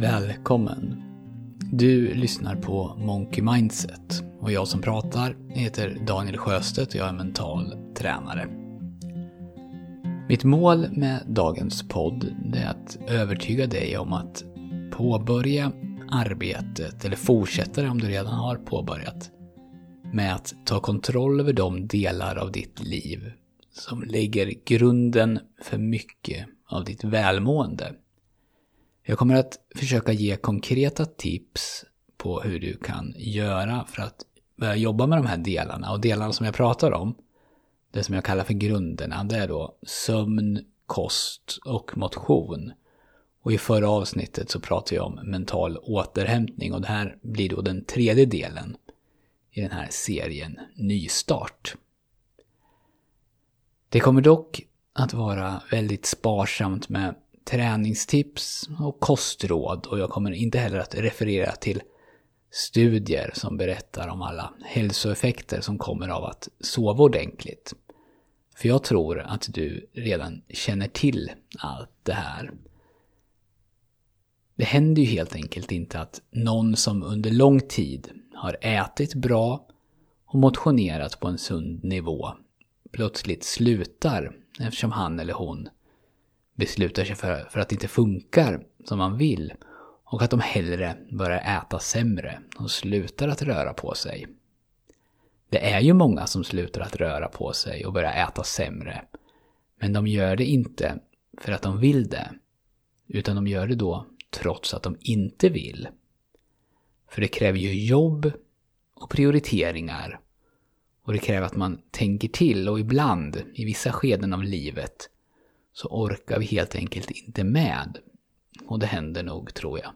Välkommen! Du lyssnar på Monkey Mindset och jag som pratar heter Daniel Sjöstedt och jag är mental tränare. Mitt mål med dagens podd är att övertyga dig om att påbörja arbetet, eller fortsätta det om du redan har påbörjat, med att ta kontroll över de delar av ditt liv som lägger grunden för mycket av ditt välmående. Jag kommer att försöka ge konkreta tips på hur du kan göra för att börja jobba med de här delarna. Och delarna som jag pratar om, det som jag kallar för grunderna, det är då sömn, kost och motion. Och i förra avsnittet så pratade jag om mental återhämtning och det här blir då den tredje delen i den här serien Nystart. Det kommer dock att vara väldigt sparsamt med träningstips och kostråd och jag kommer inte heller att referera till studier som berättar om alla hälsoeffekter som kommer av att sova ordentligt. För jag tror att du redan känner till allt det här. Det händer ju helt enkelt inte att någon som under lång tid har ätit bra och motionerat på en sund nivå plötsligt slutar eftersom han eller hon beslutar sig för, för att det inte funkar som man vill och att de hellre börjar äta sämre och slutar att röra på sig. Det är ju många som slutar att röra på sig och börjar äta sämre. Men de gör det inte för att de vill det. Utan de gör det då trots att de inte vill. För det kräver ju jobb och prioriteringar. Och det kräver att man tänker till och ibland, i vissa skeden av livet, så orkar vi helt enkelt inte med. Och det händer nog, tror jag,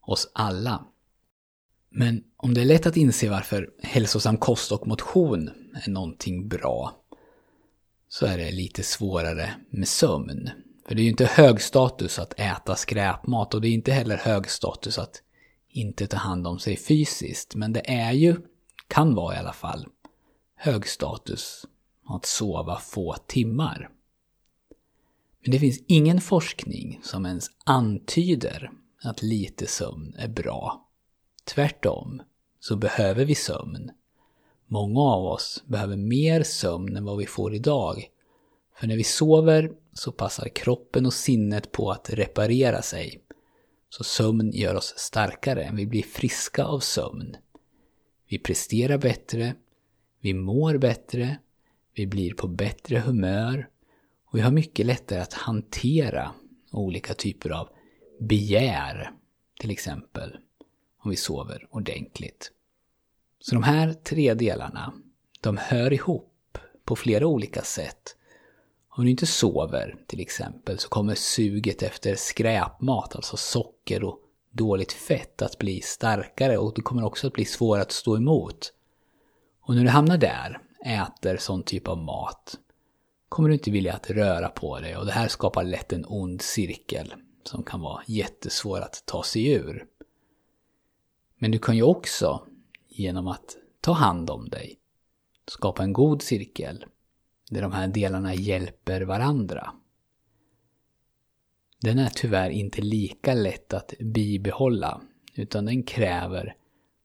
oss alla. Men om det är lätt att inse varför hälsosam kost och motion är någonting bra, så är det lite svårare med sömn. För det är ju inte hög status att äta skräpmat och det är inte heller hög status att inte ta hand om sig fysiskt. Men det är ju, kan vara i alla fall, hög status att sova få timmar. Men det finns ingen forskning som ens antyder att lite sömn är bra. Tvärtom så behöver vi sömn. Många av oss behöver mer sömn än vad vi får idag. För när vi sover så passar kroppen och sinnet på att reparera sig. Så sömn gör oss starkare, vi blir friska av sömn. Vi presterar bättre, vi mår bättre, vi blir på bättre humör och vi har mycket lättare att hantera olika typer av begär, till exempel, om vi sover ordentligt. Så de här tre delarna, de hör ihop på flera olika sätt. Om du inte sover, till exempel, så kommer suget efter skräpmat, alltså socker och dåligt fett, att bli starkare och det kommer också att bli svårare att stå emot. Och när du hamnar där, äter sån typ av mat, kommer du inte vilja att röra på dig och det här skapar lätt en ond cirkel som kan vara jättesvår att ta sig ur. Men du kan ju också, genom att ta hand om dig, skapa en god cirkel där de här delarna hjälper varandra. Den är tyvärr inte lika lätt att bibehålla utan den kräver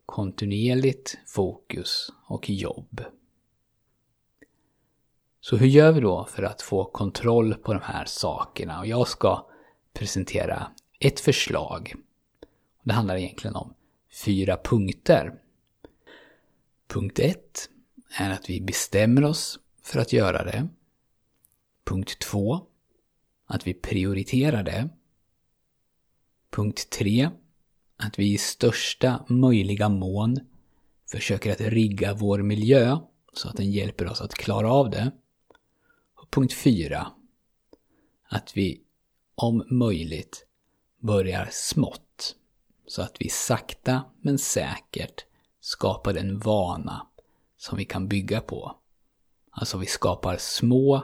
kontinuerligt fokus och jobb. Så hur gör vi då för att få kontroll på de här sakerna? Och jag ska presentera ett förslag. Det handlar egentligen om fyra punkter. Punkt 1 är att vi bestämmer oss för att göra det. Punkt 2 att vi prioriterar det. Punkt 3 att vi i största möjliga mån försöker att rigga vår miljö så att den hjälper oss att klara av det. Punkt 4. Att vi om möjligt börjar smått. Så att vi sakta men säkert skapar en vana som vi kan bygga på. Alltså vi skapar små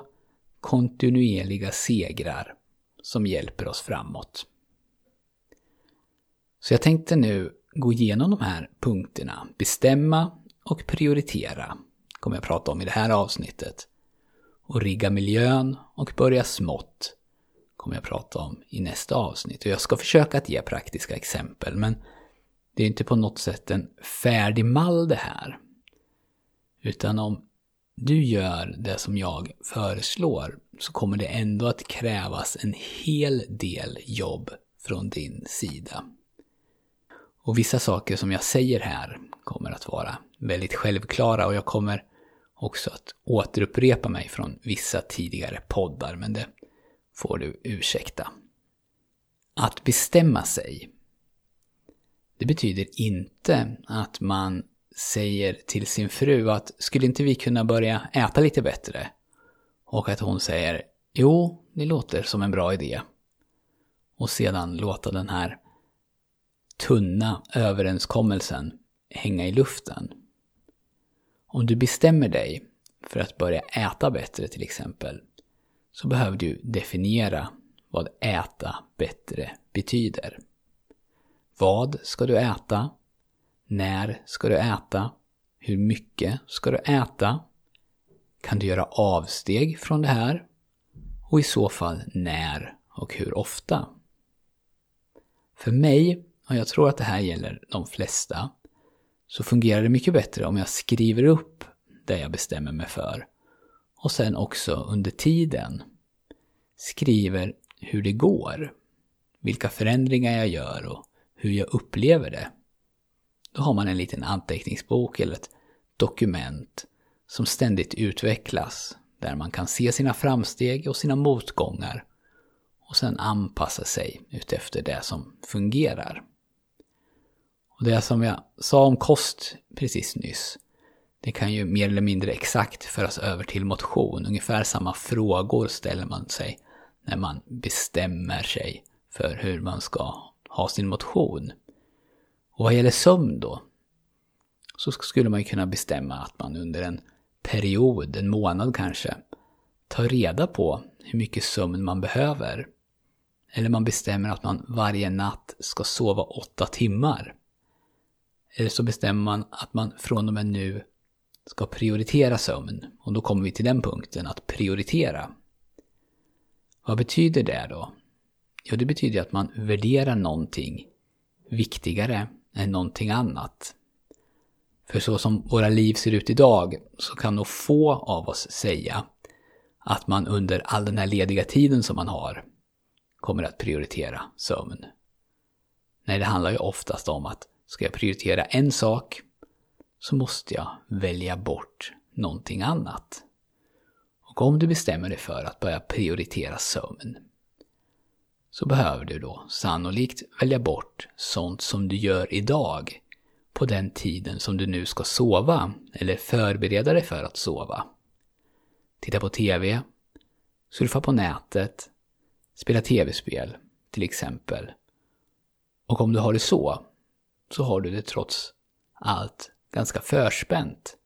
kontinuerliga segrar som hjälper oss framåt. Så jag tänkte nu gå igenom de här punkterna. Bestämma och prioritera kommer jag prata om i det här avsnittet och rigga miljön och börja smått kommer jag prata om i nästa avsnitt. Och jag ska försöka att ge praktiska exempel, men det är inte på något sätt en färdig mall det här. Utan om du gör det som jag föreslår så kommer det ändå att krävas en hel del jobb från din sida. Och vissa saker som jag säger här kommer att vara väldigt självklara och jag kommer också att återupprepa mig från vissa tidigare poddar, men det får du ursäkta. Att bestämma sig. Det betyder inte att man säger till sin fru att skulle inte vi kunna börja äta lite bättre? Och att hon säger jo, det låter som en bra idé. Och sedan låta den här tunna överenskommelsen hänga i luften. Om du bestämmer dig för att börja äta bättre till exempel, så behöver du definiera vad äta bättre betyder. Vad ska du äta? När ska du äta? Hur mycket ska du äta? Kan du göra avsteg från det här? Och i så fall när och hur ofta? För mig, och jag tror att det här gäller de flesta, så fungerar det mycket bättre om jag skriver upp det jag bestämmer mig för. Och sen också under tiden skriver hur det går. Vilka förändringar jag gör och hur jag upplever det. Då har man en liten anteckningsbok eller ett dokument som ständigt utvecklas. Där man kan se sina framsteg och sina motgångar och sen anpassa sig utefter det som fungerar. Och det som jag sa om kost precis nyss, det kan ju mer eller mindre exakt föras över till motion. Ungefär samma frågor ställer man sig när man bestämmer sig för hur man ska ha sin motion. Och vad gäller sömn då? Så skulle man ju kunna bestämma att man under en period, en månad kanske, tar reda på hur mycket sömn man behöver. Eller man bestämmer att man varje natt ska sova åtta timmar. Eller så bestämmer man att man från och med nu ska prioritera sömn. Och då kommer vi till den punkten, att prioritera. Vad betyder det då? Jo, det betyder att man värderar någonting viktigare än någonting annat. För så som våra liv ser ut idag så kan nog få av oss säga att man under all den här lediga tiden som man har kommer att prioritera sömn. Nej, det handlar ju oftast om att ska jag prioritera en sak så måste jag välja bort någonting annat. Och om du bestämmer dig för att börja prioritera sömn så behöver du då sannolikt välja bort sånt som du gör idag på den tiden som du nu ska sova eller förbereda dig för att sova. Titta på TV, surfa på nätet, spela TV-spel till exempel. Och om du har det så, så har du det trots allt ganska förspänt.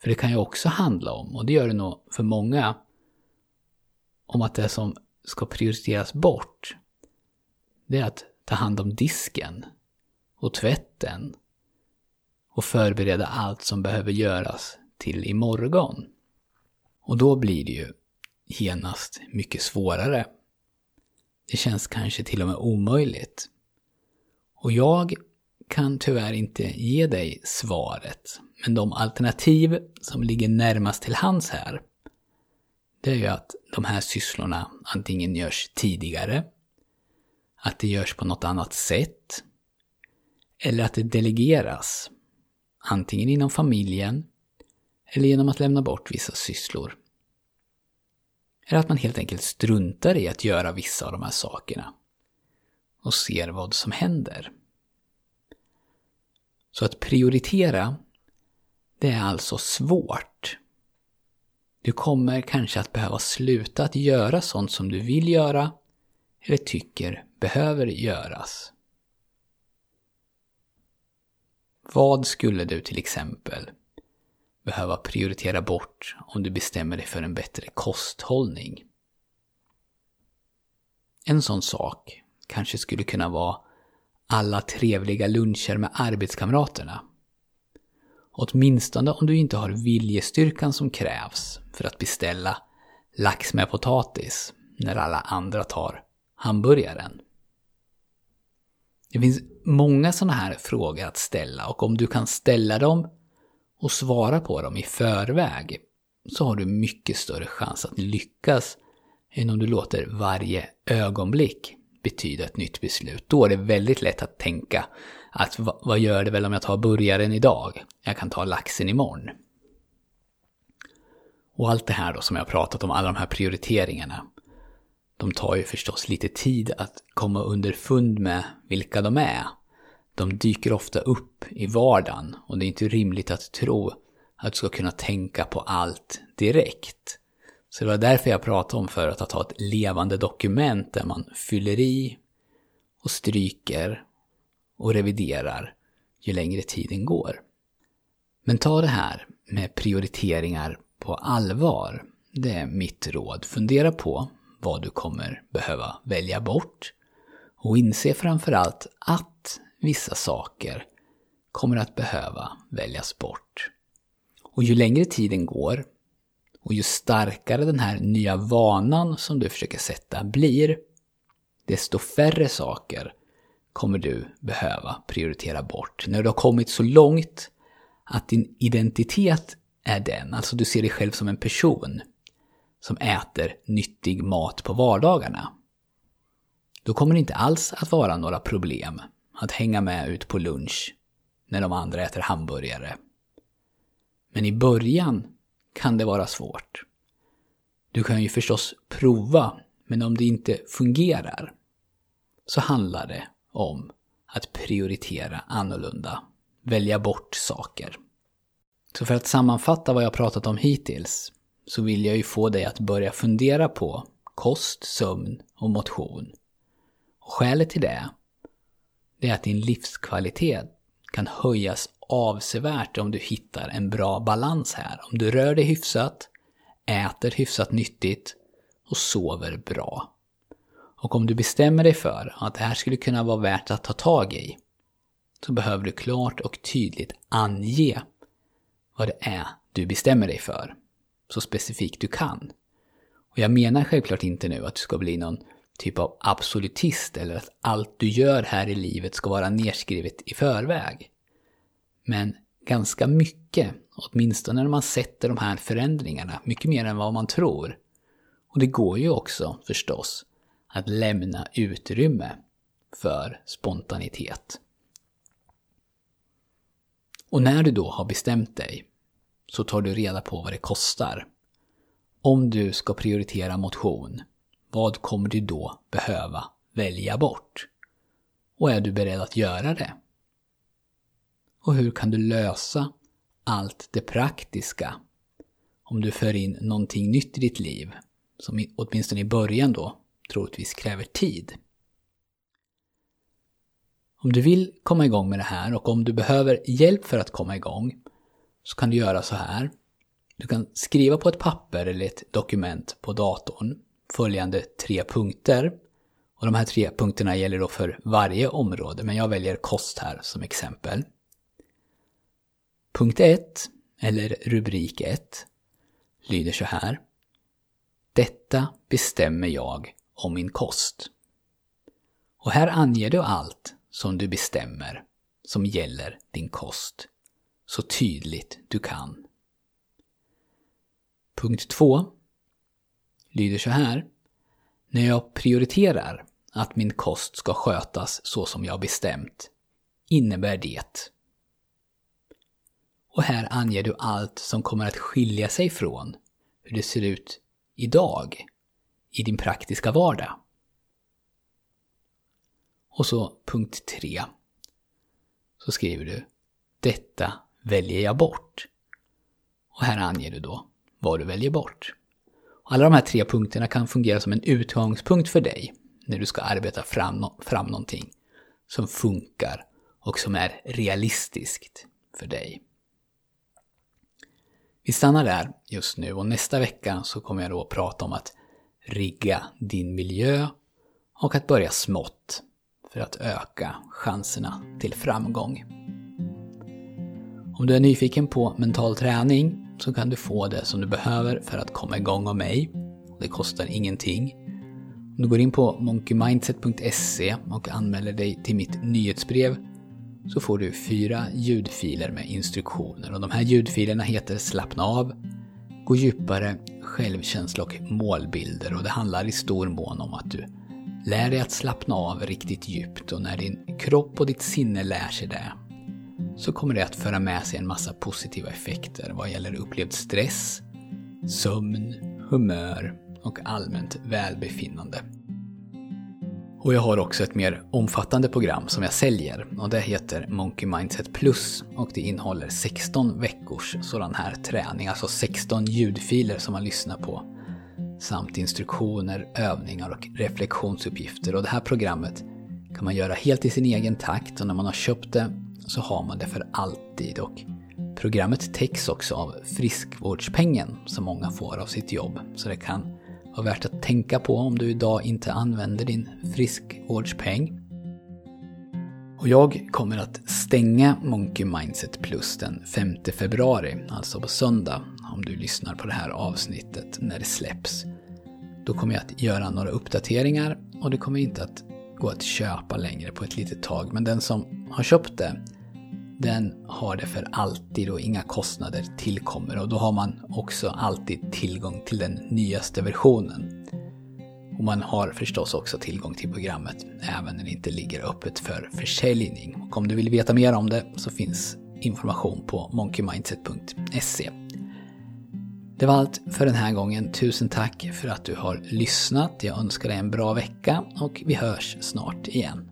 För det kan ju också handla om, och det gör det nog för många, om att det som ska prioriteras bort, det är att ta hand om disken och tvätten och förbereda allt som behöver göras till imorgon. Och då blir det ju genast mycket svårare. Det känns kanske till och med omöjligt. Och jag kan tyvärr inte ge dig svaret, men de alternativ som ligger närmast till hands här, det är ju att de här sysslorna antingen görs tidigare, att det görs på något annat sätt, eller att det delegeras, antingen inom familjen eller genom att lämna bort vissa sysslor. Eller att man helt enkelt struntar i att göra vissa av de här sakerna och ser vad som händer. Så att prioritera, det är alltså svårt. Du kommer kanske att behöva sluta att göra sånt som du vill göra eller tycker behöver göras. Vad skulle du till exempel behöva prioritera bort om du bestämmer dig för en bättre kosthållning? En sån sak kanske skulle kunna vara alla trevliga luncher med arbetskamraterna. Åtminstone om du inte har viljestyrkan som krävs för att beställa lax med potatis när alla andra tar hamburgaren? Det finns många sådana här frågor att ställa och om du kan ställa dem och svara på dem i förväg så har du mycket större chans att lyckas än om du låter varje ögonblick betyda ett nytt beslut. Då är det väldigt lätt att tänka att vad gör det väl om jag tar burgaren idag? Jag kan ta laxen imorgon. Och allt det här då som jag pratat om, alla de här prioriteringarna, de tar ju förstås lite tid att komma underfund med vilka de är. De dyker ofta upp i vardagen och det är inte rimligt att tro att du ska kunna tänka på allt direkt. Så det var därför jag pratade om förut att ha ett levande dokument där man fyller i och stryker och reviderar ju längre tiden går. Men ta det här med prioriteringar på allvar. Det är mitt råd. Fundera på vad du kommer behöva välja bort och inse framförallt att vissa saker kommer att behöva väljas bort. Och ju längre tiden går och ju starkare den här nya vanan som du försöker sätta blir, desto färre saker kommer du behöva prioritera bort. När du har kommit så långt att din identitet är den, alltså du ser dig själv som en person som äter nyttig mat på vardagarna. Då kommer det inte alls att vara några problem att hänga med ut på lunch när de andra äter hamburgare. Men i början kan det vara svårt. Du kan ju förstås prova, men om det inte fungerar så handlar det om att prioritera annorlunda, välja bort saker. Så för att sammanfatta vad jag pratat om hittills så vill jag ju få dig att börja fundera på kost, sömn och motion. Och skälet till det, det är att din livskvalitet kan höjas avsevärt om du hittar en bra balans här. Om du rör dig hyfsat, äter hyfsat nyttigt och sover bra. Och om du bestämmer dig för att det här skulle kunna vara värt att ta tag i, så behöver du klart och tydligt ange vad det är du bestämmer dig för. Så specifikt du kan. Och jag menar självklart inte nu att du ska bli någon typ av absolutist eller att allt du gör här i livet ska vara nedskrivet i förväg. Men ganska mycket, åtminstone när man sätter de här förändringarna, mycket mer än vad man tror. Och det går ju också förstås att lämna utrymme för spontanitet. Och när du då har bestämt dig så tar du reda på vad det kostar. Om du ska prioritera motion, vad kommer du då behöva välja bort? Och är du beredd att göra det? Och hur kan du lösa allt det praktiska om du för in någonting nytt i ditt liv, som åtminstone i början då troligtvis kräver tid? Om du vill komma igång med det här och om du behöver hjälp för att komma igång så kan du göra så här. Du kan skriva på ett papper eller ett dokument på datorn följande tre punkter. Och de här tre punkterna gäller då för varje område, men jag väljer kost här som exempel. Punkt 1, eller rubrik 1, lyder så här. Detta bestämmer jag om min kost. Och här anger du allt som du bestämmer som gäller din kost så tydligt du kan. Punkt 2 lyder så här. När jag prioriterar att min kost ska skötas så som jag bestämt innebär det. Och här anger du allt som kommer att skilja sig från hur det ser ut idag i din praktiska vardag. Och så punkt 3. Så skriver du Detta väljer jag bort. Och här anger du då vad du väljer bort. Alla de här tre punkterna kan fungera som en utgångspunkt för dig när du ska arbeta fram, fram någonting som funkar och som är realistiskt för dig. Vi stannar där just nu och nästa vecka så kommer jag då att prata om att rigga din miljö och att börja smått för att öka chanserna till framgång. Om du är nyfiken på mental träning så kan du få det som du behöver för att komma igång av mig. Det kostar ingenting. Om du går in på monkeymindset.se och anmäler dig till mitt nyhetsbrev så får du fyra ljudfiler med instruktioner. Och de här ljudfilerna heter Slappna av, Gå djupare, Självkänsla och målbilder. Och det handlar i stor mån om att du lär dig att slappna av riktigt djupt. Och när din kropp och ditt sinne lär sig det så kommer det att föra med sig en massa positiva effekter vad gäller upplevd stress, sömn, humör och allmänt välbefinnande. Och jag har också ett mer omfattande program som jag säljer och det heter Monkey Mindset Plus och det innehåller 16 veckors sådan här träning, alltså 16 ljudfiler som man lyssnar på samt instruktioner, övningar och reflektionsuppgifter. Och det här programmet kan man göra helt i sin egen takt och när man har köpt det så har man det för alltid. Och programmet täcks också av friskvårdspengen som många får av sitt jobb. Så det kan och värt att tänka på om du idag inte använder din friskvårdspeng. Och jag kommer att stänga Monkey Mindset Plus den 5 februari, alltså på söndag, om du lyssnar på det här avsnittet när det släpps. Då kommer jag att göra några uppdateringar och det kommer inte att gå att köpa längre på ett litet tag. Men den som har köpt det, den har det för alltid och inga kostnader tillkommer. Och då har man också alltid tillgång till den nyaste versionen. Och man har förstås också tillgång till programmet även när det inte ligger öppet för försäljning. Och om du vill veta mer om det så finns information på monkeymindset.se. Det var allt för den här gången. Tusen tack för att du har lyssnat. Jag önskar dig en bra vecka och vi hörs snart igen.